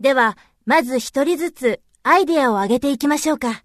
では、まず一人ずつアイデアを挙げていきましょうか。